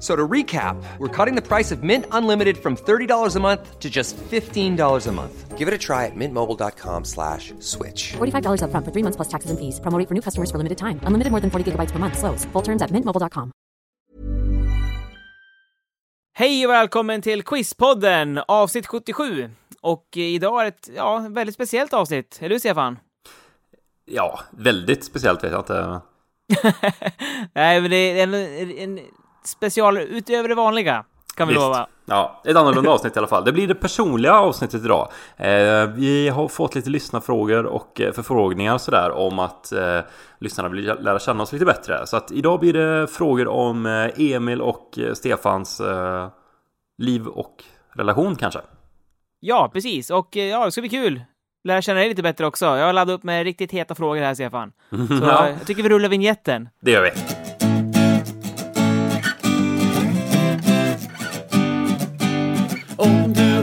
F- So to recap, we're cutting the price of Mint Unlimited from $30 a month to just $15 a month. Give it a try at mintmobile.com slash switch. $45 upfront for three months plus taxes and fees. Promo rate for new customers for limited time. Unlimited more than 40 gigabytes per month. Slows. Full terms at mintmobile.com. Hej och välkommen till Quizpodden, avsnitt 77. Och idag är ett ja, väldigt speciellt avsnitt, eller hur Stefan? Ja, väldigt speciellt vet jag inte. Nej, men det är en, en special utöver det vanliga, kan vi Visst. lova. Ja, ett annorlunda avsnitt i alla fall. Det blir det personliga avsnittet idag. Eh, vi har fått lite lyssnarfrågor och eh, förfrågningar sådär om att eh, lyssnarna vill lära känna oss lite bättre. Så att idag blir det frågor om eh, Emil och eh, Stefans eh, liv och relation kanske. Ja, precis. Och ja, det ska bli kul. Lära känna dig lite bättre också. Jag har laddat upp med riktigt heta frågor här, Stefan. Så Ja. jag tycker vi rullar vignetten. Det gör vi.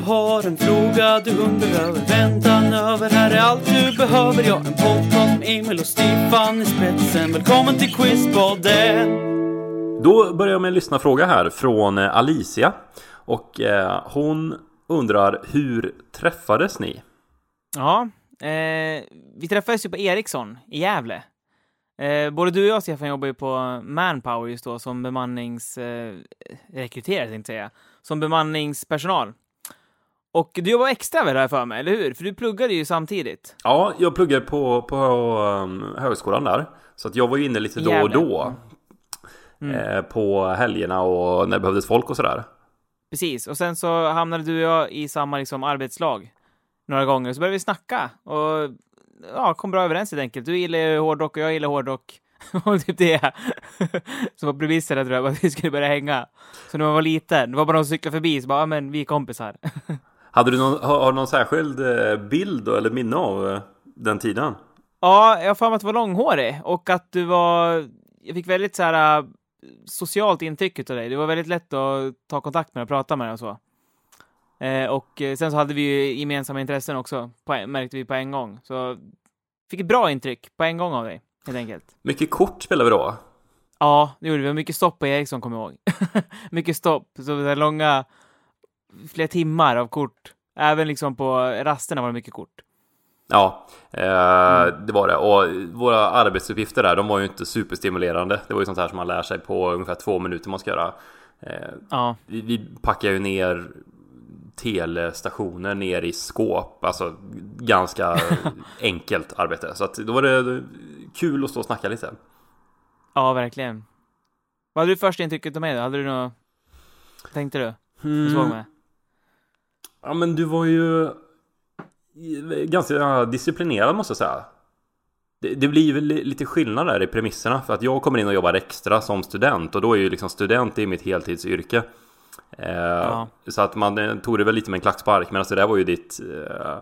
Har en fråga du undrar över, väntan över, här är allt du behöver. Ja, en podcast med Emil och Stefan i spetsen. Välkommen till Quizpodden! Då börjar jag med en lyssnarfråga här från eh, Alicia. Och eh, hon undrar hur träffades ni? Ja, eh, vi träffades ju på Ericsson i Gävle. Eh, både du och jag, Stefan, jobbar ju på Manpower just då som bemannings... Eh, tänkte jag säga. Som bemanningspersonal. Och du jobbar extra väl, jag för mig, eller hur? För du pluggade ju samtidigt. Ja, jag pluggade på, på um, högskolan där. Så att jag var ju inne lite då och då. Eh, på helgerna och när det behövdes folk och sådär. Precis, och sen så hamnade du och jag i samma liksom, arbetslag några gånger, så började vi snacka och ja, kom bra överens helt enkelt. Du gillar ju hårdrock och jag gillar hårdrock. och typ det som var premisserna tror jag, att vi skulle börja hänga. Så när man var liten, det var bara någon som cyklade förbi, så bara, men vi är kompisar. Hade du någon, har, har du någon särskild eh, bild då, eller minne av eh, den tiden? ja, jag har för mig att du var långhårig och att du var, jag fick väldigt så här äh, socialt intryck av dig. Det var väldigt lätt att ta kontakt med och prata med dig och så. Eh, och eh, sen så hade vi ju gemensamma intressen också, på, märkte vi på en gång. Så fick ett bra intryck på en gång av dig, helt enkelt. Mycket kort spelade vi då. Ja, det gjorde vi. Mycket stopp på Ericsson, kommer jag ihåg. mycket stopp, så långa, flera timmar av kort. Även liksom på rasterna var det mycket kort. Ja, eh, det var det. Och våra arbetsuppgifter där, de var ju inte superstimulerande. Det var ju sånt här som man lär sig på ungefär två minuter man ska göra. Eh, Ja, vi, vi packar ju ner telestationer ner i skåp. Alltså ganska enkelt arbete. Så att då var det kul att stå och snacka lite. ja verkligen. Vad hade du första intrycket av mig då? Hade du något... Tänkte du? Du såg mig? Ja men du var ju ganska disciplinerad måste jag säga. Det, det blir li- lite skillnad där i premisserna för att jag kommer in och jobbar extra som student och då är ju liksom student är mitt heltidsyrke. Eh, Så att man eh, tog det väl lite med en klackspark medan det där var ju ditt, eh,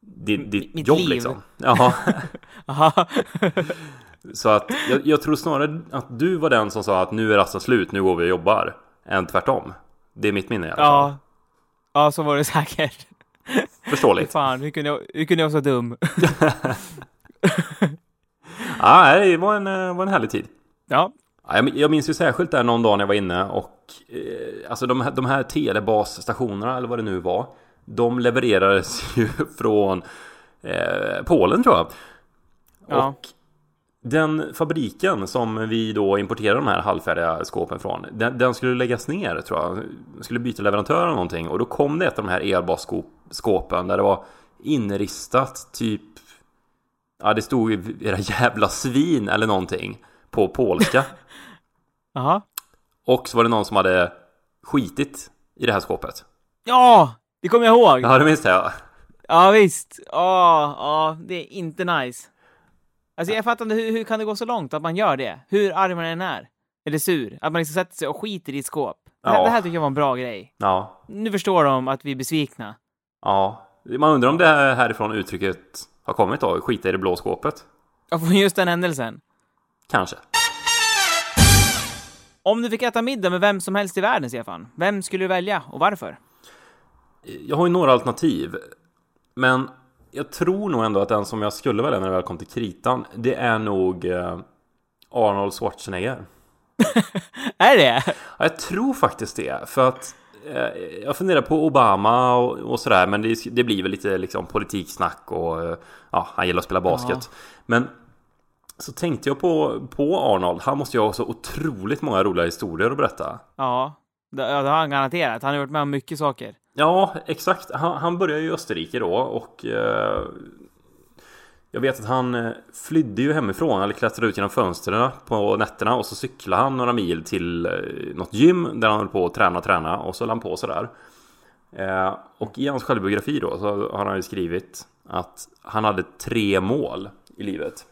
ditt, ditt mitt jobb liv. liksom. Jaha. Aha. Så att jag, jag tror snarare att du var den som sa att nu är rasten slut, nu går vi och jobbar. Än tvärtom. Det är mitt minne i alla fall. ja. Ja, så var det säkert. Förståeligt. Fan, hur kunde jag, hur kunde jag vara så dum? Ja, det var en, eh, var en härlig tid. Ja, Ja, jag, jag minns ju särskilt där någon dag när jag var inne och eh, alltså de här, de här telebasstationerna eller vad det nu var. De levererades ju från eh, Polen tror jag. Ja. Och den fabriken som vi då importerade de här halvfärdiga skåpen från. Den, den skulle läggas ner tror jag. Skulle byta leverantör eller någonting. Och då kom det ett av de här elbasskåpen där det var inristat typ Ja det stod era jävla svin eller någonting på polska. Jaha. Och så var det någon som hade skitit i det här skåpet. Ja! Det kommer jag ihåg! Ja, det minns jag. Ja visst, ja, ja, det är inte nice. Alltså jag fattar inte, hur, hur kan det gå så långt att man gör det? Hur arg man än är. Eller sur. Att man liksom sätter sig och skiter i ett skåp. Det, här, Ja. det här tycker jag var en bra grej. Ja, Nu förstår de att vi är besvikna. ja. Man undrar om det här härifrån uttrycket har kommit då, skita i det blå skåpet. Och från just den händelsen. Kanske. Om du fick äta middag med vem som helst i världen, Stefan, vem skulle du välja och varför? Jag har ju några alternativ. Men jag tror nog ändå att den som jag skulle välja när det väl kom till kritan, det är nog eh, Arnold Schwarzenegger. Är det? Ja, jag tror faktiskt det. För att eh, jag funderar på Obama och, och sådär. Men det, det blir väl lite liksom politiksnack och eh, ja, han gillar att spela basket. Men så tänkte jag på, på Arnold. Han måste ju ha så otroligt många roliga historier att berätta. Ja, det, ja, det har han garanterat. Han har varit med om mycket saker. Ja, exakt. Han, han började i Österrike då och eh, jag vet att han eh, flydde ju hemifrån eller klättrade ut genom fönstren på nätterna och så cyklade han några mil till eh, något gym där han höll på att träna och träna och så höll han på sådär. Eh, och i hans självbiografi då så har han ju skrivit att han hade tre mål i livet.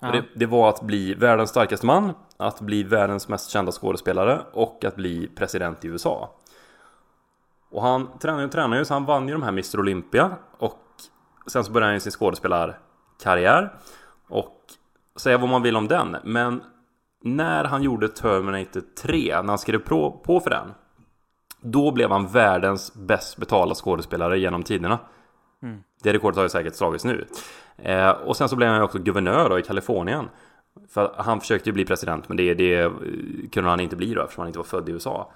Ja. Och det, det var att bli världens starkaste man, att bli världens mest kända skådespelare och att bli president i USA. Och han tränade och tränade ju så han vann ju de här Mr Olympia och sen så började han ju sin skådespelarkarriär. Och säga vad man vill om den, men när han gjorde Terminator 3, när han skrev på, för den, då blev han världens bäst betalda skådespelare genom tiderna. Det rekordet har ju säkert slagits nu. Eh, och sen så blev han ju också guvernör då i Kalifornien. För han försökte ju bli president men det, det kunde han inte bli då eftersom han inte var född i USA.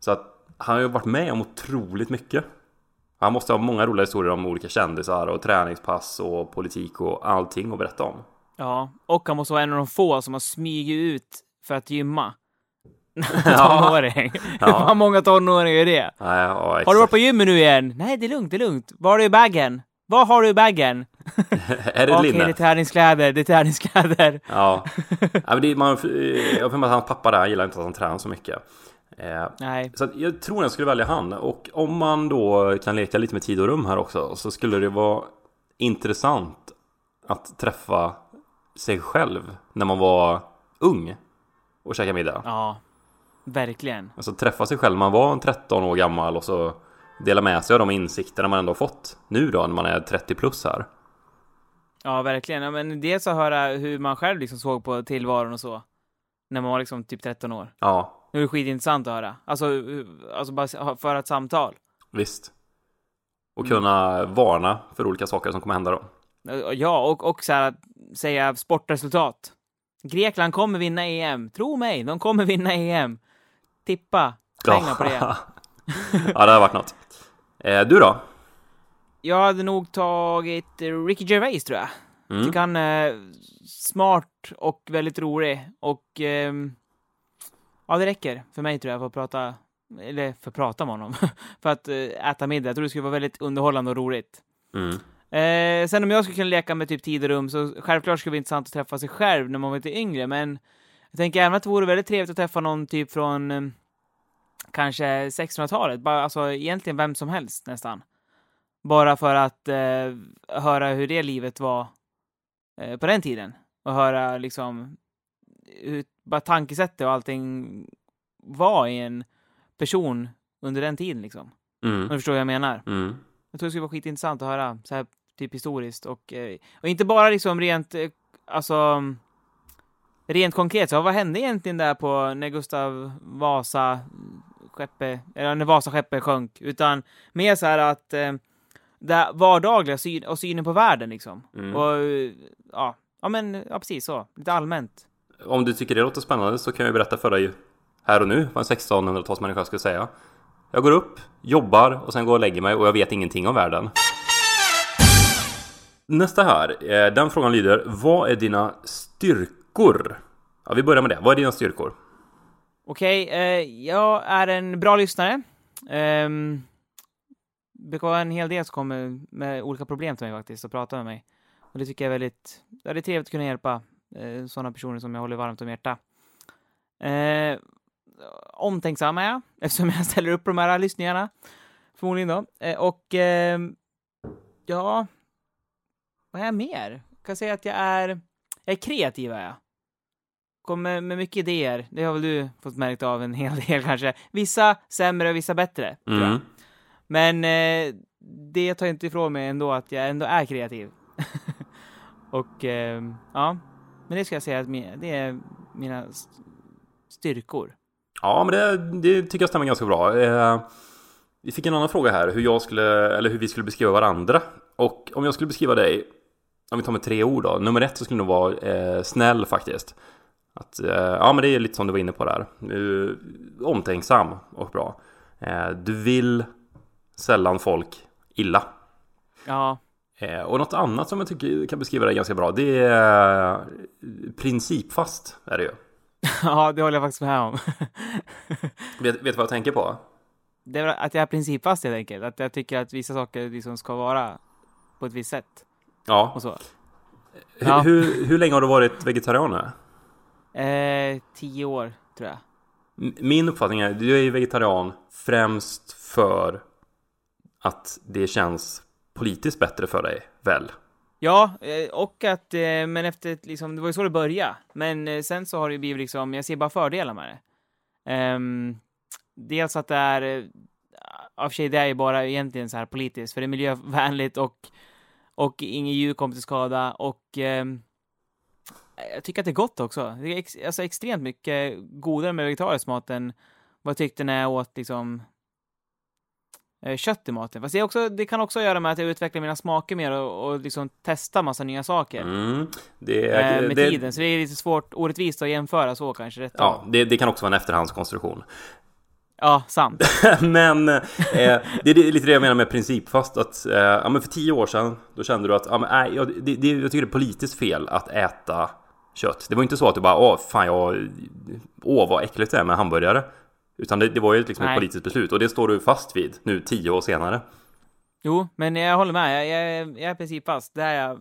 Så att han har ju varit med om otroligt mycket. Han måste ha många roliga historier om olika kändisar och träningspass och politik och allting att berätta om. Ja, och han måste vara en av de få som har smugit ut för att gymma. Tonåring. Ja. Hur många tonåringar är det? Ja, ja, Har du varit på gymmet nu igen? Nej, det är lugnt, det är lugnt. Vad har du i bagen? Vad har du i bagen? Är det Okej, det är linne? träningskläder, det är träningskläder. Ja. ja men det, man, jag har att hans pappa där gillar inte att han tränar så mycket. Eh, Nej. Så jag tror jag skulle välja han. Och om man då kan leka lite med tid och rum här också så skulle det vara intressant att träffa sig själv när man var ung och käka middag. Ja, verkligen. Alltså träffa sig själv när man var en 13 år gammal och så dela med sig av de insikterna man ändå fått nu då när man är 30 plus här. Ja, verkligen. Ja, men dels att höra hur man själv liksom såg på tillvaron och så. När man var liksom typ 13 år. Ja, Det är skitintressant att höra. Alltså, alltså bara föra ett samtal. visst. Och kunna varna för olika saker som kommer hända då. Ja, och, och så här, säga sportresultat. Grekland kommer vinna EM. Tro mig, de kommer vinna EM. Tippa pengar på det. ja, det har varit något. Eh, du då? Jag hade nog tagit eh, Ricky Gervais, tror jag. Mm. Tycker han är smart och väldigt rolig. Och ehm, ja, det räcker för mig tror jag för att prata, eller för att prata med honom. för att eh, äta middag. Jag tror det skulle vara väldigt underhållande och roligt. Mm. Eh, sen om jag skulle kunna leka med typ tid och rum så självklart skulle det vara intressant att träffa sig själv när man var lite yngre, men jag tänker även att det vore väldigt trevligt att träffa någon typ från eh, kanske 1600-talet, bara alltså egentligen vem som helst nästan. Bara för att eh, höra hur det livet var eh, på den tiden och höra liksom hur bara tankesättet och allting var i en person under den tiden liksom. Om Mm. du förstår vad jag menar. Mm. Jag tror det skulle vara skitintressant att höra, så här typ historiskt och, eh, och inte bara liksom rent, eh, alltså rent konkret, så vad hände egentligen där på när Gustav Vasa skeppet, eller när Vasaskeppet sjönk, utan mer så här att eh, det vardagliga syn, och synen på världen liksom. Mm. Och eh, ja, ja men ja, precis så, lite allmänt. Om du tycker det låter spännande så kan jag ju berätta för dig här och nu vad en 1600-talsmänniska skulle säga. Jag går upp, jobbar och sen går och lägger mig och jag vet ingenting om världen. Nästa här, eh, den frågan lyder Vad är dina styrkor? Ja, vi börjar med det. Vad är dina styrkor? Okej, eh, jag är en bra lyssnare. Det brukar vara en hel del som kommer med olika problem till mig faktiskt och pratar med mig. Och det tycker jag är väldigt, ja, det är trevligt att kunna hjälpa eh, sådana personer som jag håller varmt om hjärta. Eh, omtänksam är jag, eftersom jag ställer upp på de här lyssningarna. Förmodligen då. Eh, och eh, ja, vad är jag mer? Jag kan säga att jag är, jag är kreativ är jag. Kommer med mycket idéer. Det har väl du fått märkt av en hel del kanske. Vissa sämre och vissa bättre. jag. Mm. Men eh, det tar inte ifrån mig ändå att jag ändå är kreativ. och eh, ja, men det ska jag säga att det är mina st- styrkor. Ja, men det, det tycker jag stämmer ganska bra. Eh, vi fick en annan fråga här, hur jag skulle, eller hur vi skulle beskriva varandra. Och om jag skulle beskriva dig, om vi tar med tre ord då. Nummer ett så skulle det nog vara eh, snäll faktiskt. Att, eh, ja, men det är lite som du var inne på där. Omtänksam och bra. Eh, du vill sällan folk illa. Ja, och något annat som jag tycker kan beskriva dig ganska bra, det är eh, principfast är det ju. ja, det håller jag faktiskt med om. Vet, vet du vad jag tänker på? det är att jag är principfast helt enkelt. Att jag tycker att vissa saker liksom ska vara på ett visst sätt Ja. och så. Hur, Ja. hur, hur länge har du varit vegetarian nu? Eh, tio år, tror jag. Min uppfattning är, du är ju vegetarian främst för att det känns politiskt bättre för dig, väl? Ja, eh, och att, eh, men efter, liksom, det var ju så det började. Men eh, sen så har det ju blivit liksom, jag ser bara fördelar med det. Um, dels att det är, av sig det är ju bara egentligen så här politiskt, för det är miljövänligt och, och inget djur kommer till skada och um, jag tycker att det är gott också. Det är ex, alltså extremt mycket godare med vegetarisk mat än vad jag tyckte när jag åt liksom kött i maten. Fast det, är också, det kan också göra med att jag utvecklar mina smaker mer och, och liksom testa massa nya saker Mm. Det, eh, med det, tiden. Så det är lite svårt, orättvist att jämföra så kanske. Rätt Ja, det, det kan också vara en efterhandskonstruktion. ja, sant. men eh, det är lite det jag menar med principfast. Att, eh, ja, men för tio år sedan, då kände du att ja, men, nej, jag, det, det, jag tycker det är politiskt fel att äta kött. Det var inte så att du bara, åh, fan, jag, åh, vad äckligt det är med hamburgare. Utan det, det var ju liksom ett Nej. politiskt beslut och det står du fast vid nu tio år senare. Jo, men jag håller med. Jag, jag, jag är i princip fast. Det är jag.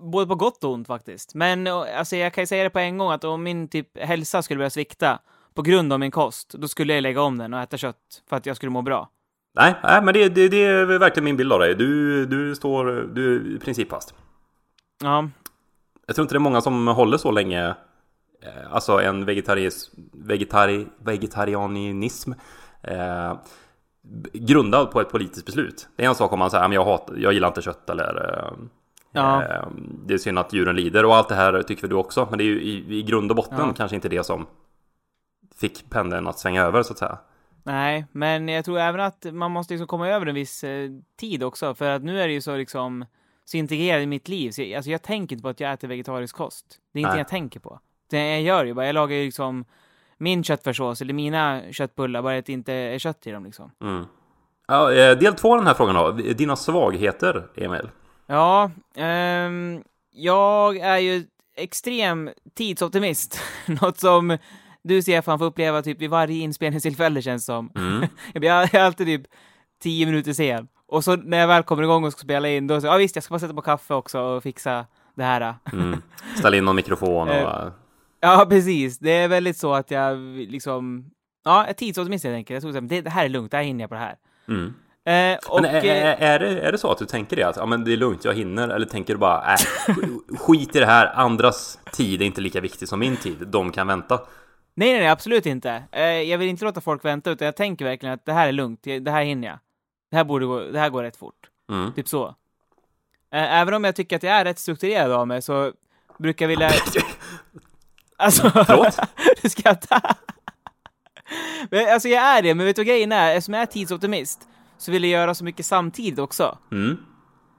Både på gott och ont faktiskt. Men och, alltså, jag kan ju säga det på en gång att om min typ hälsa skulle börja svikta på grund av min kost, då skulle jag lägga om den och äta kött för att jag skulle må bra. Nej, nej men det, det, det är verkligen min bild av dig. Du, du står, du är i princip fast. Ja, Jag tror inte det är många som håller så länge. Eh, Alltså en vegetaris, vegetari, vegetarianism. Eh, grundad på ett politiskt beslut. Det är en sak om man säger att jag, hatar, jag gillar inte kött eller eh, Ja. eh, det är synd att djuren lider och allt det här tycker du också. Men det är ju i, i grund och botten Ja. kanske inte det som fick pendeln att svänga över så att säga. nej, men jag tror även att man måste liksom komma över en viss eh, tid också, för att nu är det ju så liksom så integrerat i mitt liv. Så jag, alltså jag tänker inte på att jag äter vegetarisk kost. Det är ingenting Nej. jag tänker på. Det jag gör ju bara, jag lagar ju liksom min köttfärssås eller mina köttbullar, bara att det inte är kött i dem liksom. Mm. Ja, eh, del två av den här frågan då. Dina svagheter, Emil. Ja, ehm, jag är ju extrem tidsoptimist. Något som du Stefan får uppleva typ vid varje inspelningstillfälle känns som. Mm. jag blir jag alltid typ tio minuter sen. Och så när jag väl kommer igång och ska spela in, då så, ja visst, jag ska bara sätta på kaffe också och fixa det här. Mm. Ställa in någon mikrofon och... Ja, precis. Det är väldigt så att jag liksom, ja, tidsoptimist helt enkelt. Jag att det, det här är lugnt, det här hinner jag på det här. Mm. Eh, och, Men är, eh, är, är, det, är det så att du tänker det? Att ja, men det är lugnt, jag hinner? Eller tänker du bara äh, sk- skit i det här, andras tid är inte lika viktig som min tid, de kan vänta? Nej, nej, nej, absolut inte. Eh, jag vill inte låta folk vänta, utan jag tänker verkligen att det här är lugnt, det här hinner jag. Det här borde gå, det här går rätt fort. Mm. Typ så. Eh, även om jag tycker att jag är rätt strukturerad av mig, så brukar jag vilja... Alltså... Förlåt? du skrattar. men, alltså jag är det, men vet du vad grejen är? Eftersom jag är tidsoptimist, så vill jag göra så mycket samtidigt också. Mm.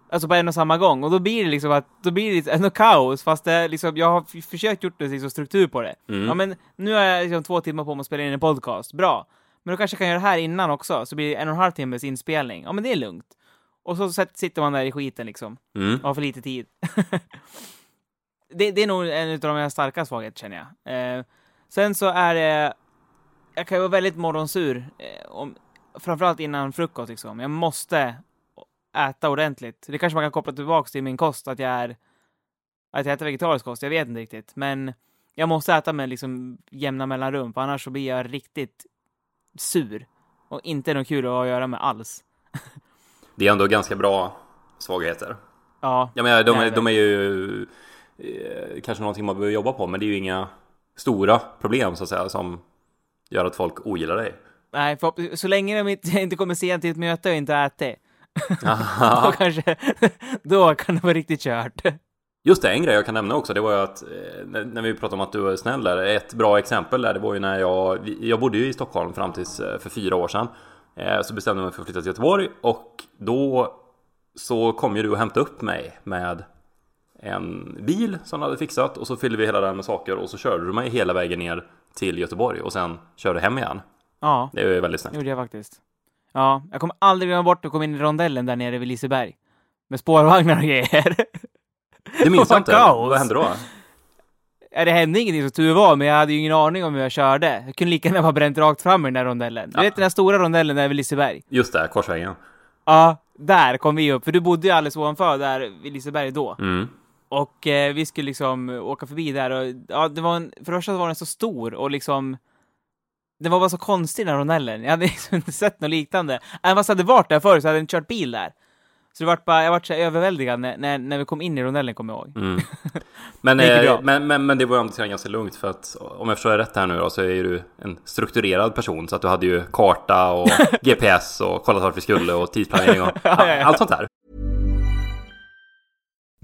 Alltså på en och samma gång. Och då blir det liksom att, då blir det ändå kaos, fast det liksom, jag har försökt gjort det liksom struktur på det. Mm. Ja men, nu har jag liksom två timmar på mig att spela in en podcast, bra. Men då kanske jag kan göra det här innan också, så blir det en och en halv timmes inspelning. Ja men det är lugnt. Och så sitter man där i skiten liksom, Mm. och har för lite tid. det, det är nog en av de starka svagheterna känner jag. Eh, sen så är det, jag kan ju vara väldigt morgonsur, eh, om, framförallt innan frukost liksom. Jag måste äta ordentligt. Det kanske man kan koppla tillbaka till min kost, att jag är att jag äter vegetarisk kost, jag vet inte riktigt. Men jag måste äta med liksom jämna mellanrum, för annars så blir jag riktigt sur. Och inte något kul att ha att göra med alls. Det är ändå ganska bra svagheter. Ja. Jag menar, de, de är ju eh, kanske någonting man behöver jobba på, men det är ju inga stora problem så att säga som gör att folk ogillar dig. Nej, för, så länge de inte, inte kommer sent till ett möte och inte äter. då kanske, då kan det vara riktigt kört. Just det, en grej jag kan nämna också, det var ju att eh, när vi pratade om att du var snäll där, ett bra exempel där, det var ju när jag, jag bodde ju i Stockholm fram tills eh, för fyra år sedan. Eh, Så bestämde jag mig för att flytta till Göteborg och då så kom ju du och hämtade upp mig med en bil som du hade fixat och så fyllde vi hela den med saker och så körde du mig hela vägen ner till Göteborg och sen körde hem igen. Ja, Det är väldigt snällt. gjorde jag faktiskt. Ja, jag kommer aldrig glömma bort att komma in i rondellen där nere vid Liseberg. Med spårvagnar och grejer. Det minns jag Vad inte. kaos. Vad hände då? Ja, det hände ingenting som tur var, men jag hade ju ingen aning om hur jag körde. Jag kunde lika gärna ha bränt rakt fram i den där rondellen. Du Ja. vet den där stora rondellen där vid Liseberg? Just det, korsvägen. Ja, där kom vi upp. För du bodde ju alldeles ovanför där vid Liseberg då. Mm. Och eh, vi skulle liksom åka förbi där och ja, det var en, för det första var den så stor och liksom den var bara så konstig den här rondellen. Jag hade liksom inte sett något liknande. Även fast jag hade varit där förut så hade jag inte kört bil där. Så det vart bara, jag vart så överväldigad när, när, när vi kom in i rondellen kommer jag ihåg. Mm. Men, Det eh, men, men, men det var ju ändå ganska lugnt för att om jag förstår det rätt här nu då så är du en strukturerad person så att du hade ju karta och GPS och kollat vart vi skulle och tidsplanering och Ja, ja, ja. allt sånt där.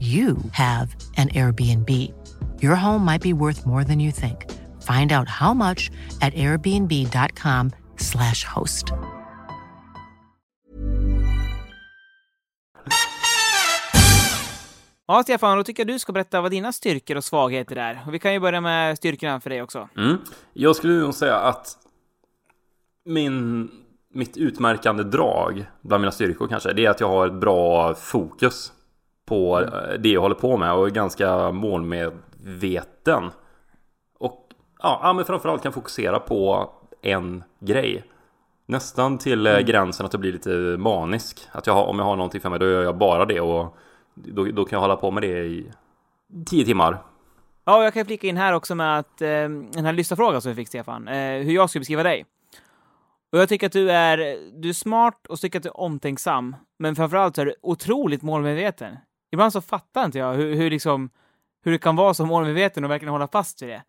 you have an Airbnb. Your home might be worth more than you think. Find out how much at airbnb.com/slash host. Ja, Stefan, då tycker jag du ska berätta vad dina styrkor och svagheter är. Och vi kan ju börja med styrkorna för dig också. Mm. Jag skulle nog säga att min, mitt utmärkande drag bland mina styrkor kanske, det är att jag har ett bra fokus på eh, det jag håller på med och är ganska målmedveten. Och ja, men framförallt kan fokusera på en grej. Nästan till eh, gränsen att det blir lite manisk. Att jag har, om jag har någonting för mig, då gör jag bara det och då, då kan jag hålla på med det i tio timmar. Ja, jag kan flika in här också med att eh, den här lyssnarfrågan som vi fick, Stefan, eh, hur jag skulle beskriva dig. Och jag tycker att du är, du är smart och tycker att du är omtänksam, men framförallt så är du otroligt målmedveten. Ibland så fattar inte jag hur, hur, liksom, hur det kan vara så målmedveten och verkligen hålla fast vid det.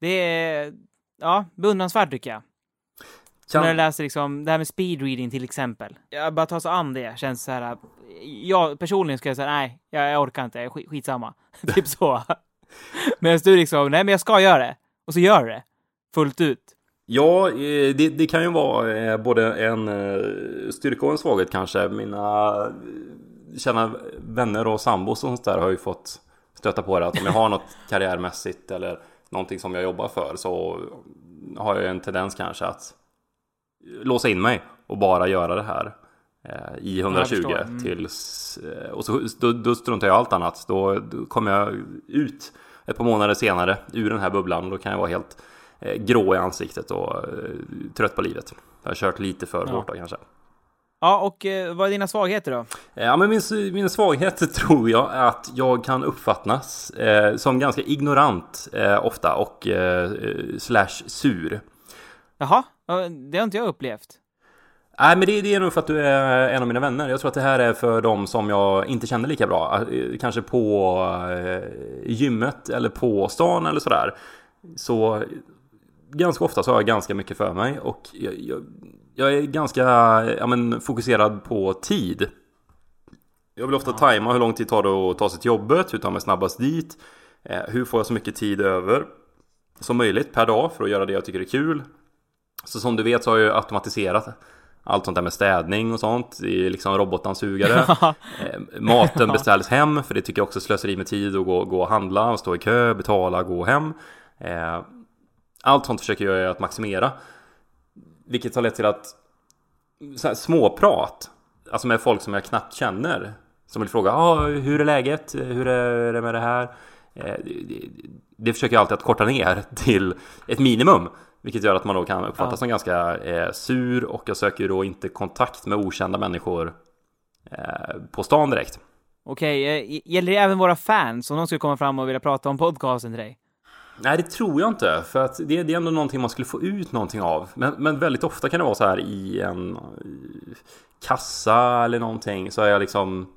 Det är, ja, beundransvärt tycker jag. Som när jag läser liksom, det här med speed reading till exempel. Jag bara tar sig an det, känns så här. Jag personligen skulle jag säga nej, jag, jag orkar inte, jag skit, skitsamma. typ så. Medan du liksom, nej men jag ska göra det. Och så gör du det. Fullt ut. Ja, eh, det, det kan ju vara eh, både en eh, styrka och en svaghet kanske. Mina känna vänner och sambos och sånt där har ju fått stöta på det att om jag har något karriärmässigt eller någonting som jag jobbar för så har jag en tendens kanske att låsa in mig och bara göra det här eh, i 120 förstår. Mm. tills eh, och så då, då struntar jag allt annat. Då, då kommer jag ut ett par månader senare ur den här bubblan och då kan jag vara helt eh, grå i ansiktet och eh, trött på livet. Jag har kört lite för Ja. hårt då kanske. Ja, och eh, vad är dina svagheter då? Eh, Ja, men min, min svaghet tror jag är att jag kan uppfattas eh, som ganska ignorant eh, ofta och eh, eh, slash sur. Jaha, ja, det har inte jag upplevt. Nej, men det, det är nog för att du är en av mina vänner. Jag tror att det här är för de som jag inte känner lika bra. Kanske på gymmet eller på stan eller sådär. Så ganska ofta så har jag ganska mycket för mig och jag, jag, jag är ganska ja, men, fokuserad på tid. Jag vill ofta tajma hur lång tid tar det att ta sig till jobbet, hur tar jag mig snabbast dit, eh, hur får jag så mycket tid över som möjligt per dag för att göra det jag tycker är kul. Så som du vet så har jag automatiserat allt sånt där med städning och sånt i liksom robotdammsugare. Eh, Maten beställs hem för det tycker jag också är slöseri med tid att gå, gå och handla och stå i kö, betala, gå hem. Eh, Allt sånt försöker jag att maximera. Vilket har lett till att så här, småprat, alltså med folk som jag knappt känner. Som vill fråga, ah, hur är läget? Hur är det med det här? Eh, det, försöker jag alltid att korta ner till ett minimum. Vilket gör att man då kan uppfattas Ja. som ganska eh, sur och jag söker då inte kontakt med okända människor eh, på stan direkt. Okej, eh, gäller det även våra fans om de skulle komma fram och vilja prata om podcasten till dig? Nej, det tror jag inte. För att det, det är ändå någonting man skulle få ut någonting av. Men, men väldigt ofta kan det vara så här i en eh, kassa eller någonting så är jag liksom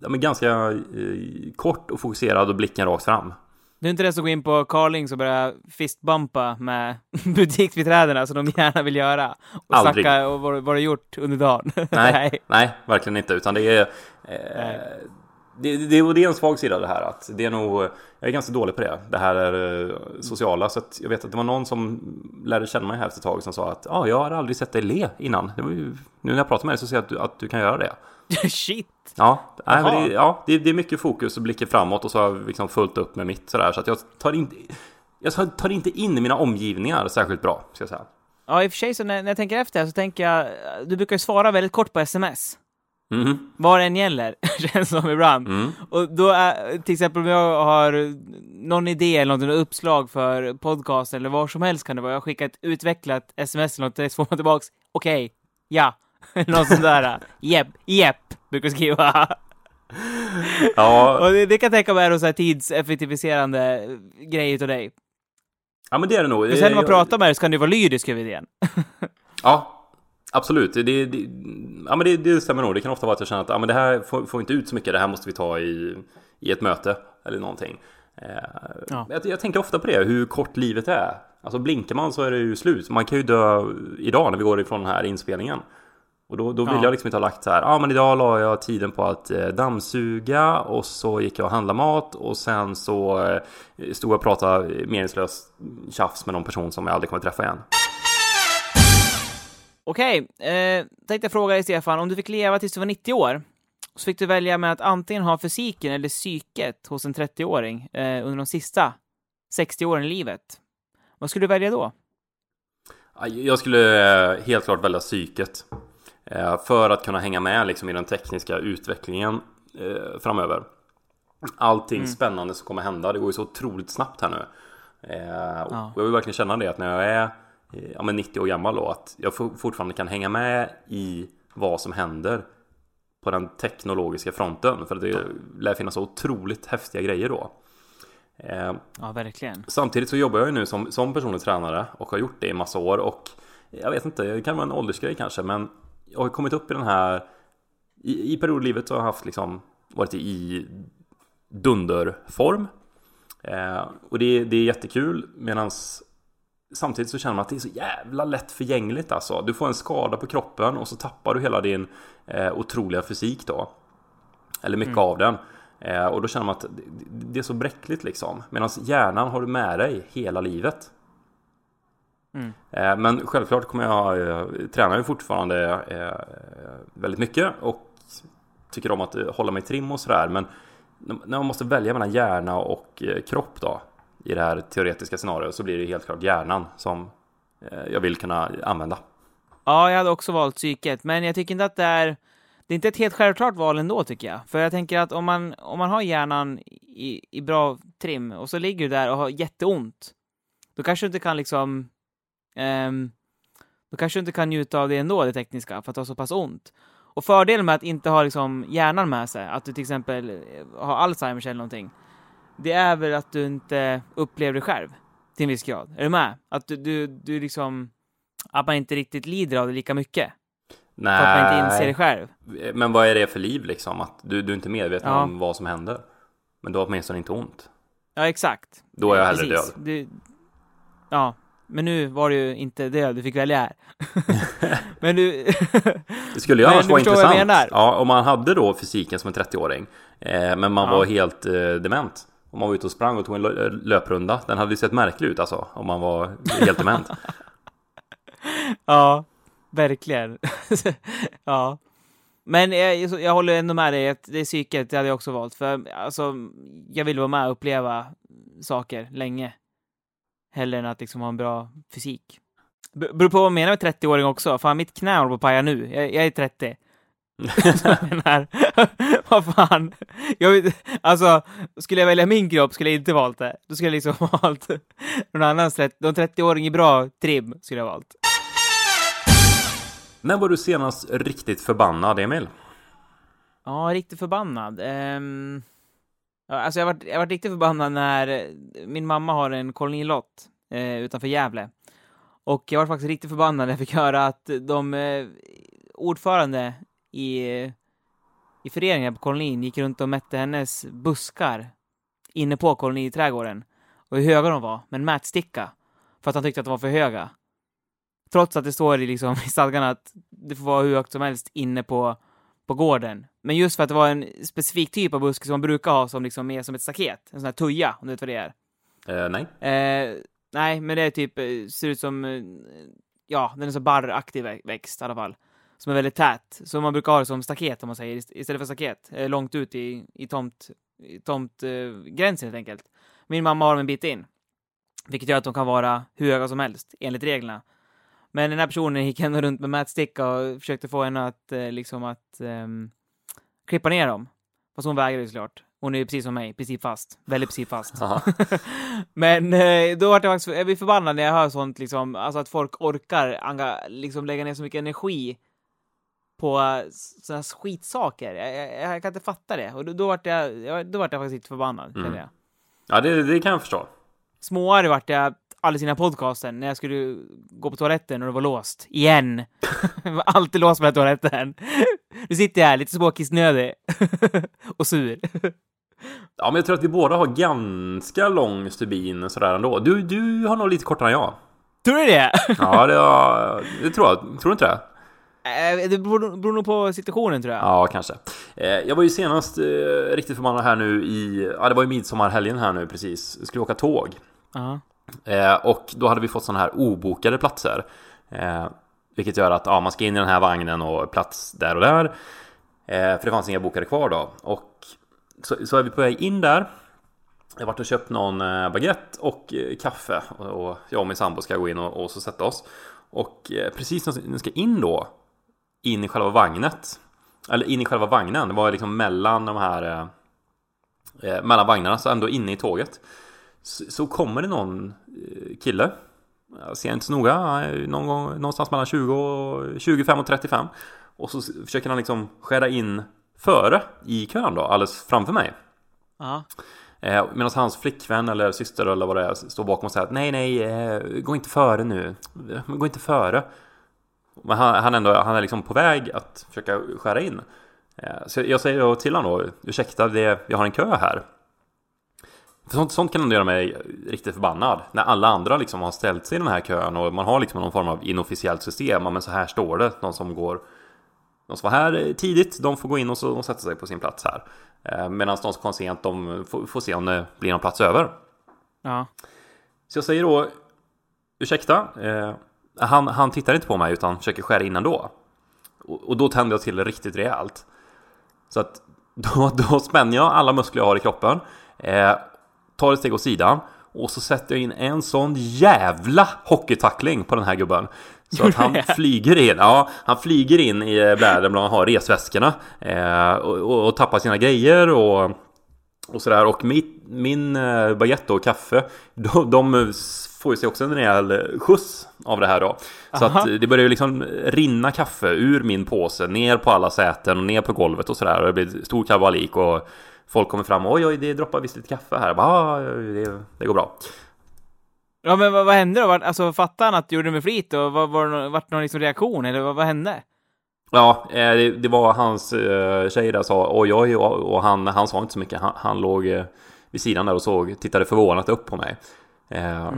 ja, men ganska eh, kort och fokuserad och blicken rakt fram. Du är inte den som går in på Carlings och börjar fistbumpa med butiksbiträdena som de gärna vill göra? Och Aldrig. snacka och vad, vad du gjort under dagen? Nej, nej, verkligen inte. Utan det är... Eh, det, det, och det är en svag sida det här. Att det är nog, jag är ganska dålig på det. Det här är eh, sociala. Så jag vet att det var någon som lärde känna mig här efter ett tag som sa att ah, jag har aldrig sett dig le innan. Ju, nu när jag pratar med dig så ser jag att du, att du kan göra det. Shit! Ja, nej, men det, ja det, det är mycket fokus och blicken framåt och så har jag liksom fullt upp med mitt sådär. Så att jag tar inte, jag tar inte in mina omgivningar särskilt bra, ska jag säga. Ja, i och för sig så när, när jag tänker efter så tänker jag, du brukar ju svara väldigt kort på sms. Mhm. Vad det än gäller, känns som ibland. Mm. Och då är, till exempel om jag har någon idé eller något, uppslag för podcast eller vad som helst kan det vara. Jag skickar ett utvecklat sms eller något, så får man tillbaks, okej, ja, eller något sånt där. Jepp, jepp, brukar skriva. Ja, Och det, det kan jag tänka mig är sån här tidseffektiviserande grej utav dig. ja, men det är det nog. Men sen när man Jag- pratar med dig så kan du vara lyrisk över idén. Ja, absolut. Det, det, ja, men det, det stämmer nog. Det kan ofta vara att jag känner att ja, men det här får, får inte ut så mycket. Det här måste vi ta i, i ett möte eller någonting. Eh, Ja. jag, jag tänker ofta på det, hur kort livet är. Alltså blinkar man så är det ju slut. Man kan ju dö idag när vi går ifrån den här inspelningen. Och då, då vill Ja. jag liksom inte ha lagt så här, ja ah, men idag la jag tiden på att eh, dammsuga och så gick jag och handlade mat och sen så eh, stod jag och pratade meningslöst tjafs med någon person som jag aldrig kommer träffa igen. Okej, eh, tänkte jag fråga dig Stefan, om du fick leva tills du var 90 år, så fick du välja med att antingen ha fysiken eller psyket hos en 30-åring eh, under de sista 60 åren i livet. Vad skulle du välja då? Ja, Jag skulle eh, helt klart välja psyket. Eh, För att kunna hänga med liksom i den tekniska utvecklingen eh, framöver. Allting spännande som kommer hända. Det går ju så otroligt snabbt här nu. Och Ja. Jag vill verkligen känna det att när jag är ja, men 90 år gammal då. Att jag for- fortfarande kan hänga med i vad som händer på den teknologiska fronten. För det lär finnas så otroligt häftiga grejer då. Eh, Ja, verkligen. Samtidigt så jobbar jag ju nu som, som personlig tränare och har gjort det i massa år och jag vet inte, det kan vara en åldersgrej kanske men jag har kommit upp i den här i, i perioder i livet så har jag haft liksom varit i dunderform eh, och det, det är jättekul medans Samtidigt så känner man att det är så jävla lätt förgängligt alltså. Du får en skada på kroppen och så tappar du hela din eh, otroliga fysik då. Eller mycket av den. Eh, och då känner man att det, det är så bräckligt liksom. Medan hjärnan har du med dig hela livet. Mm. Eh, men självklart kommer jag eh, tränar ju fortfarande eh, väldigt mycket och tycker om att hålla mig trim och sådär. Men när man måste välja mellan hjärna och kropp då i det här teoretiska scenariot så blir det helt klart hjärnan som eh, jag vill kunna använda. Ja, jag hade också valt psyket, men jag tycker inte att det är... Det är inte ett helt självklart val ändå, tycker jag. För jag tänker att om man, om man har hjärnan i, i bra trim och så ligger du där och har jätteont, då kanske du inte kan liksom... Um, då kanske du inte kan njuta av det ändå, det tekniska, för att det har så pass ont. Och fördelen med att inte ha liksom hjärnan med sig, att du till exempel har Alzheimers eller någonting, det är väl att du inte upplever det själv till en viss grad. Är du med? Att du, du, du liksom, att man inte riktigt lider av det lika mycket. Nej. För att man inte inser det själv. Men vad är det för liv liksom? Att du, du är inte medveten Ja. om vad som händer. Men du har åtminstone inte ont. Ja, exakt. Då är jag hellre Precis. död. Du, ja, men nu var du ju inte död, du fick välja här. men du... Det skulle ju annars vara intressant. Ja, om man hade då fysiken som en 30-åring. Eh, men man Ja. var helt eh, dement. Om man var ute och sprang och tog en eh, löprunda. Den hade ju sett märklig ut alltså. Om man var helt dement. Ja, verkligen. ja. Men jag, jag håller ändå med dig att det är psyket, det hade jag också valt. För alltså, jag vill vara med och uppleva saker länge. Hellre än att liksom ha en bra fysik. B- beror på vad man menar med 30-åring också. Fan, mitt knä håller på att paja nu. Jag, jag är 30. Menar, vad fan. Jag vet, alltså, skulle jag välja min kropp skulle jag inte valt det. Då skulle jag liksom valt någon annans 30, någon 30-åring i bra trim skulle jag valt. När var du senast riktigt förbannad, Emil? Ja, riktigt förbannad. Ja, alltså jag varit, jag varit riktigt förbannad när min mamma har en kolonilott eh, utanför Gävle. Och jag var faktiskt riktigt förbannad när jag fick höra att de eh, ordförande i, i föreningen på kolonin gick runt och mätte hennes buskar inne på koloniträdgården. Och hur höga de var, med en mätsticka. För att han tyckte att de var för höga. Trots att det står i, liksom, i stadgarna att det får vara hur högt som helst inne på, på gården. Men just för att det var en specifik typ av buske som man brukar ha som liksom är som ett staket. En sån här tuja, om du vet vad det är. Eh, nej. Eh, nej, men det är typ, eh, ser ut som, eh, ja, den är så barraktig vä- växt i alla fall. Som är väldigt tät. Så man brukar ha det som staket om man säger, ist- istället för staket. Eh, långt ut i, i tomt, i tomt eh, gränsen helt enkelt. Min mamma har dem en bit in. Vilket gör att de kan vara hur höga som helst, enligt reglerna. Men den här personen gick ändå runt med mätsticka och försökte få henne att, eh, liksom att, ehm, klippa ner dem. Fast hon vägrade såklart. Hon är ju precis som mig, princip fast. Väldigt princip fast. Aha. Men eh, då vart jag faktiskt, jag blir förbannad när jag hör sånt liksom, alltså att folk orkar anga, liksom lägga ner så mycket energi på sådana skitsaker. Jag, jag, jag kan inte fatta det. Och då, då vart jag, då vart jag faktiskt lite förbannad, Mm. jag. Ja, det, det kan jag förstå. Småare vart jag alldeles innan podcasten när jag skulle gå på toaletten och det var låst. Igen! alltid låst på här toaletten. Nu sitter jag här lite småkissnödig. och sur. Ja, men jag tror att vi båda har ganska lång stubin sådär ändå. Du, du har nog lite kortare än jag. Tror du det? Ja, det, har- det tror jag. Tror du inte det? Eh, det beror, nog på situationen tror jag. Ja, kanske. Eh, Jag var ju senast eh, riktigt förbannad här nu i... Ja, det var ju midsommarhelgen här nu precis. Jag skulle åka tåg. Ja. Eh, och då hade vi fått sådana här obokade platser. Vilket gör att ja, man ska in i den här vagnen och plats där och där. För det fanns inga bokade kvar då. Och så, så är vi på väg in där. Jag har varit och köpt någon baguette och kaffe. Och, jag och min sambo ska gå in och, och så sätta oss. Och precis när vi ska in då. In i själva vagnet. Eller in i själva vagnen. Det var liksom mellan de här... Eh, eh, mellan vagnarna, så ändå inne i tåget. Så, så kommer det någon eh, kille. Jag ser inte så noga. Någon gång, någonstans mellan 20 och 25 och 35. Och så försöker han liksom skära in före i kön då, alldeles framför mig. Eh, Medan hans flickvän eller syster eller vad det är står bakom och säger att nej, nej, eh, gå inte före nu. Gå inte före. Men han, han, ändå, han är liksom på väg att försöka skära in. Eh, Så jag säger då till honom då, ursäkta, det, jag har en kö här. För sånt, sånt kan ändå göra mig riktigt förbannad. När alla andra liksom har ställt sig i den här kön och man har liksom någon form av inofficiellt system. Men så här står det, de som går de som var här tidigt, de får gå in och, så, och sätta sig på sin plats här. Eh, Medan de som kom sent, de får, får se om det blir någon plats över. Ja. Så jag säger då, ursäkta, eh, han, han tittar inte på mig utan försöker skära in ändå. Och, och då tänder jag till riktigt rejält. Så att då, då spänner jag alla muskler jag har i kroppen, eh, tar ett steg åt sidan och så sätter jag in en sån jävla hockeytackling på den här gubben. Så att han flyger in, ja, han flyger in i bläden bland han har resväskorna eh, och, och, och tappar sina grejer och och sådär och min, min eh, baguette och kaffe de, de får ju sig också en rejäl skjuts av det här då. Så Aha. att det börjar ju liksom rinna kaffe ur min påse ner på alla säten och ner på golvet och sådär och det blir stor kalabalik och folk kommer fram oj oj det droppar visst lite kaffe här. Jag Bara, ah, det, det går bra. Ja, men vad, vad hände då? Var, alltså, fattade han att du gjorde det med flit och var, var, vart det någon liksom reaktion eller vad, vad hände? Ja, eh, det, var hans eh, tjej där sa oj oj och, han, han sa inte så mycket. Han, han låg eh, vid sidan där och såg, tittade förvånat upp på mig. Eh,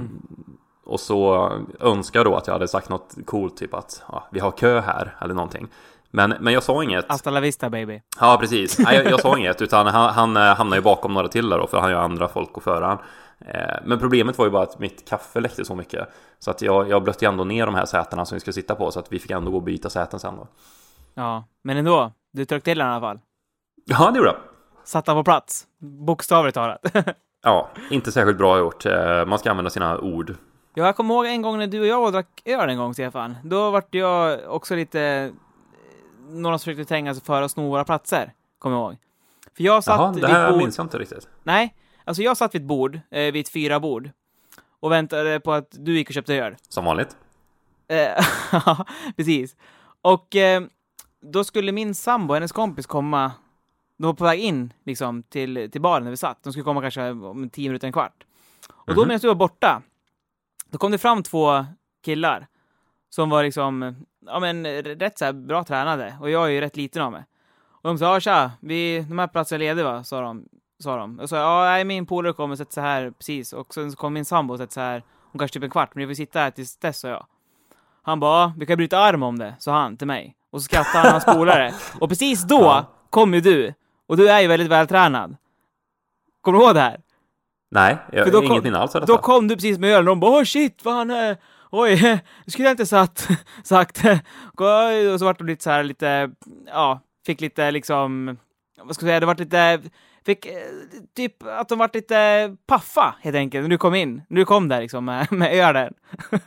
Och så önskade jag då att jag hade sagt något coolt, typ att ja, vi har kö här eller någonting. Men, men jag sa inget. Hasta la vista baby. Ja, precis. Nej, jag, jag sa inget, utan han, han hamnade ju bakom några till där då, för han har ju andra folk och föra han. Eh, Men problemet var ju bara att mitt kaffe läckte så mycket. Så att jag, jag blötte ändå ner de här sätena som vi skulle sitta på, så att vi fick ändå gå och byta säten sen då. Ja, men ändå. Du tryckte till honom i alla fall. Ja, det gjorde jag. Satt han på plats. Bokstavligt talat. Ja, inte särskilt bra gjort. Eh, Man ska använda sina ord. Ja, jag kommer ihåg en gång när du och jag drack öl en gång, Stefan. Då vart jag också lite... eh, Några som försökte tränga sig för att sno våra platser, kommer jag ihåg. För jag satt Jaha, det här bord... minns jag inte riktigt. Nej, alltså jag satt vid ett bord, eh, vid ett fyra bord och väntade på att du gick och köpte öl. Som vanligt. Eh, Ja, precis. Och eh, då skulle min sambo, hennes kompis, komma. De var på väg in liksom, till, till baren där vi satt. De skulle komma kanske om tio minuter, en kvart. Och då Mhm. medan du var borta, då kom det fram två killar som var liksom, ja men rätt så bra tränade. Och jag är ju rätt liten av mig. Och de sa, ja tja, vi, de här platserna är lediga va? Sa de. Sa de. Och så, ja nej, min polare kommer och sätter sig här precis. Och sen så kom min sambo och sätter sig här om kanske typ en kvart. Men jag vill sitta här tills dess, sa jag. Han bara, "Ja, vi kan bryta arm om det, sa han till mig. Och så skrattade han hans polare. Och precis då Ja. kom ju du. Och du är ju väldigt vältränad. Kommer du ihåg det här? Nej, jag För då har inget kom- minne alls Då kom du precis med ölen och de bara, åh shit, vad han är. Oj, det skulle jag inte sagt. sagt. Och så vart de lite så här lite, ja, fick lite liksom, vad ska jag säga, det vart lite, fick eh, typ att de vart lite paffa helt enkelt när du kom in. När du kom där liksom med, med ölen.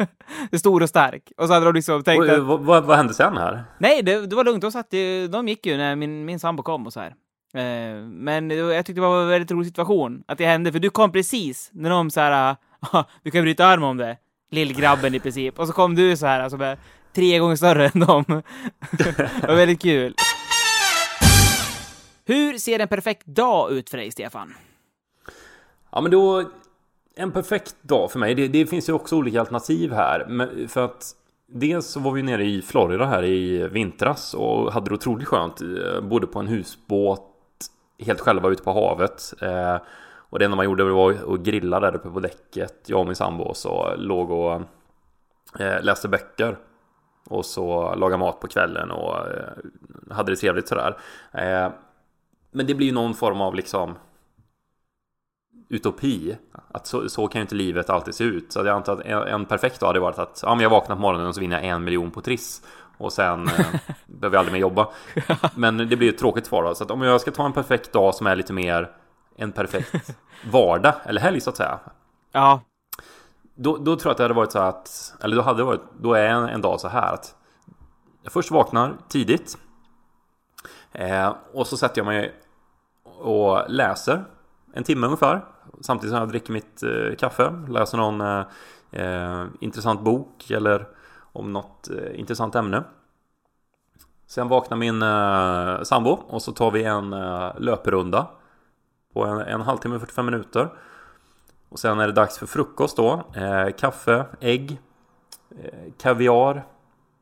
stor och stark. Och så hade de liksom tänkt Oj, att, vad, vad, vad hände sen här? Nej, det, det var lugnt. De, satt ju, de gick ju när min, min sambo kom och så här. Eh, men jag tyckte det var en väldigt rolig situation att det hände, för du kom precis när de så här, "Ah, du kan bryta arm om det, lillgrabben i princip. Och så kom du så här, alltså tre gånger större än dem. det var väldigt kul. Hur ser en perfekt dag ut för dig, Stefan? Ja men då En perfekt dag för mig det, det finns ju också olika alternativ här. Men för att Dels så var vi nere i Florida här i vintras och hade det otroligt skönt eh, Bodde på en husbåt Helt själva ute på havet. Eh, Och det enda man gjorde var att grilla där uppe på däcket Jag och min sambo och så låg och eh, läste böcker. Och så lagade mat på kvällen och eh, hade det trevligt sådär. Eh, men det blir ju någon form av liksom utopi. Att så, så kan ju inte livet alltid se ut. Så jag antar att en, en perfekt dag hade varit att ja, men jag vaknar på morgonen och så vinner jag en miljon på Triss. Och sen eh, behöver jag aldrig mer jobba. Men det blir ju ett tråkigt svar då. Så att om jag ska ta en perfekt dag som är lite mer en perfekt vardag eller helg så att säga. Ja, Då, då tror jag att det hade varit så att, eller då hade det varit, då är en, en dag så här att jag först vaknar tidigt. Eh, och så sätter jag mig och läser en timme ungefär. Samtidigt som jag dricker mitt eh, kaffe. Läser någon eh, eh, intressant bok eller om något eh, intressant ämne. Sen vaknar min eh, sambo och så tar vi en eh, löprunda på en, en halvtimme, 45 minuter. Och sen är det dags för frukost då. Eh, kaffe, ägg, eh, kaviar.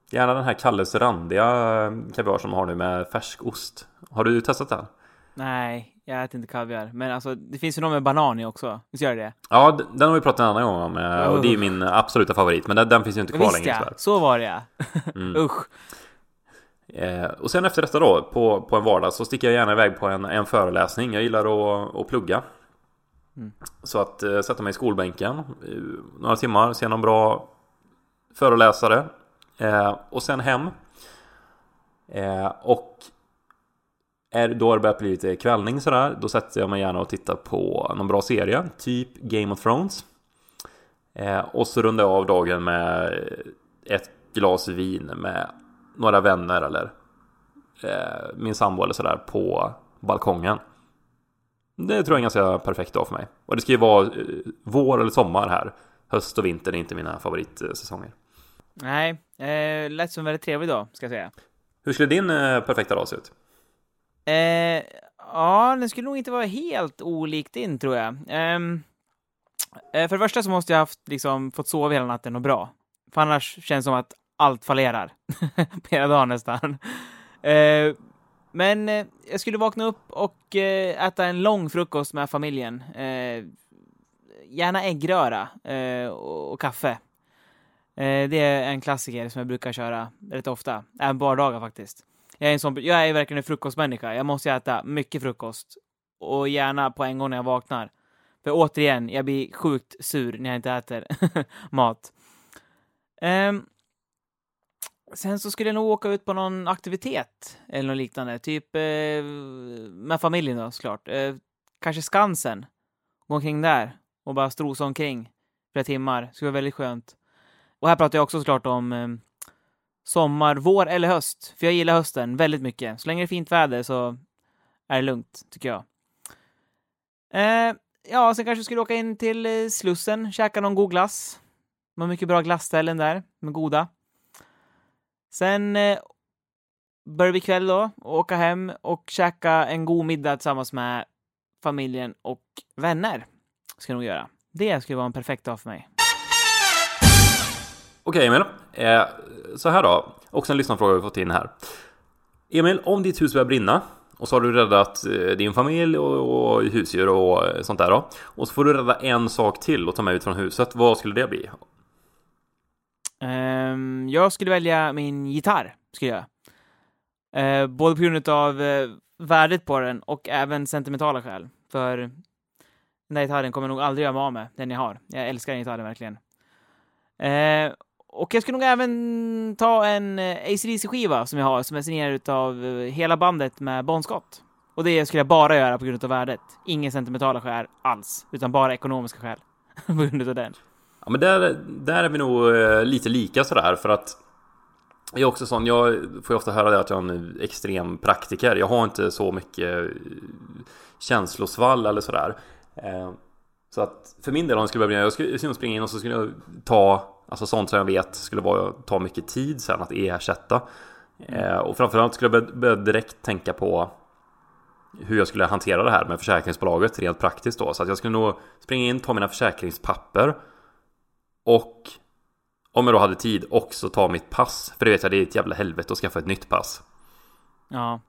Gärna den här Kalles randiga eh, kaviar som de har nu med färskost. Har du testat den? Nej, jag äter inte kaviar. Men alltså, det finns ju någon med banan i också. Visst gör det? Ja, d- den har vi pratat en annan gång om eh, och det är ju min absoluta favorit. Men den, den finns ju inte kvar Visst längre ja, tyvärr. så var det ja. Usch. Eh, och sen efter detta då, på, på en vardag, så sticker jag gärna iväg på en, en föreläsning. Jag gillar att, att plugga. Så att eh, sätta mig i skolbänken eh, några timmar, se någon bra föreläsare. Eh, och sen hem. Eh, och är, då har det börjat bli lite kvällning sådär. Då sätter jag mig gärna och tittar på någon bra serie, typ Game of Thrones. Eh, och så rundar jag av dagen med ett glas vin med några vänner eller eh, min sambo eller sådär på balkongen. Det tror jag är en ganska perfekt dag för mig. Och det ska ju vara eh, vår eller sommar här. Höst och vinter är inte mina favoritsäsonger. Nej, eh, lät som en väldigt trevlig dag, ska jag säga. Hur skulle din eh, perfekta dag se ut? Eh, ja, den skulle nog inte vara helt olik din, tror jag. Ehm, eh, för det första så måste jag ha haft, liksom, fått sova hela natten och bra. För annars känns det som att allt fallerar. på hela dagen nästan. Eh, men eh, jag skulle vakna upp och eh, äta en lång frukost med familjen. Eh, gärna äggröra eh, och, och kaffe. Eh, det är en klassiker som jag brukar köra rätt ofta, även bardagar vardagar faktiskt. Jag är, en sån, jag är verkligen en frukostmänniska. Jag måste äta mycket frukost och gärna på en gång när jag vaknar. För återigen, jag blir sjukt sur när jag inte äter mat. Um, sen så skulle jag nog åka ut på någon aktivitet eller något liknande, typ eh, med familjen då såklart. Eh, kanske Skansen. Gå omkring där och bara strosa omkring flera timmar. Skulle vara väldigt skönt. Och här pratar jag också såklart om eh, sommar, vår eller höst. För jag gillar hösten väldigt mycket. Så länge det är fint väder så är det lugnt, tycker jag. Eh, ja, sen kanske skulle åka in till eh, Slussen, käka någon god glass. De har mycket bra glassställen där, med goda. Sen eh, börjar vi kväll då, och åka hem och käka en god middag tillsammans med familjen och vänner. Ska jag nog göra. Det skulle vara en perfekt dag för mig. Okej Emil, eh, så här då. Också en lyssnarfråga vi fått in här. Emil, om ditt hus börjar brinna och så har du räddat eh, din familj och, och husdjur och eh, sånt där då. Och så får du rädda en sak till och ta med ut från huset. Vad skulle det bli? Um, jag skulle välja min gitarr, skulle jag. Uh, både på grund av uh, värdet på den och även sentimentala skäl. För den där gitarren kommer jag nog aldrig göra mig av med, den jag har. Jag älskar den gitarren verkligen. Uh, och jag skulle nog även ta en eh, ACDC-skiva som jag har, som är signerad av eh, hela bandet med Bon Scott. Och det skulle jag bara göra på grund av värdet. Inga sentimentala skäl alls, utan bara ekonomiska skäl. på grund av den. Ja men där, där är vi nog eh, lite lika sådär för att jag är också sån, jag får ju ofta höra det att jag är en extrem praktiker. Jag har inte så mycket känslosvall eller sådär. Så att för min del om jag skulle börja, jag skulle springa in och så skulle jag ta Alltså sånt som jag vet skulle vara, ta mycket tid sen att ersätta. Eh, och framförallt skulle jag börja direkt tänka på hur jag skulle hantera det här med försäkringsbolaget rent praktiskt då. Så att jag skulle nog springa in, ta mina försäkringspapper och om jag då hade tid också ta mitt pass. För det vet jag, det är ett jävla helvete att skaffa ett nytt pass. Ja.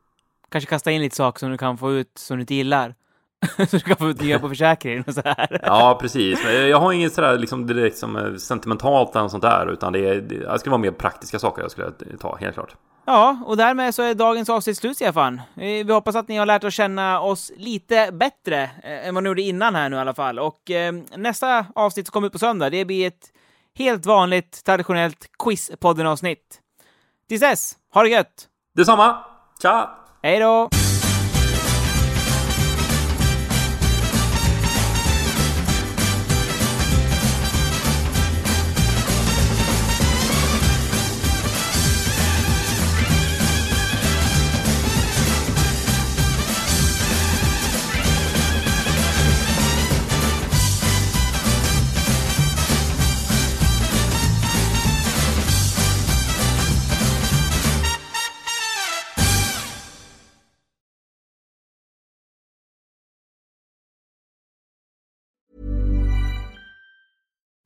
Kanske kasta in lite saker som du kan få ut som du inte gillar. så du kan få nya på försäkringen och så här. ja, precis. Men jag har inget sådär liksom direkt som sentimentalt eller sånt där. Utan det, är, det skulle vara mer praktiska saker jag skulle ta, helt klart. Ja, och därmed så är dagens avsnitt slut, Stefan. Vi hoppas att ni har lärt att känna oss lite bättre eh, än vad ni gjorde innan här nu i alla fall. Och eh, nästa avsnitt som kommer ut på söndag, det blir ett helt vanligt traditionellt Quizpodden-avsnitt. Tills dess, ha det gött! Detsamma! Tja! Hej då!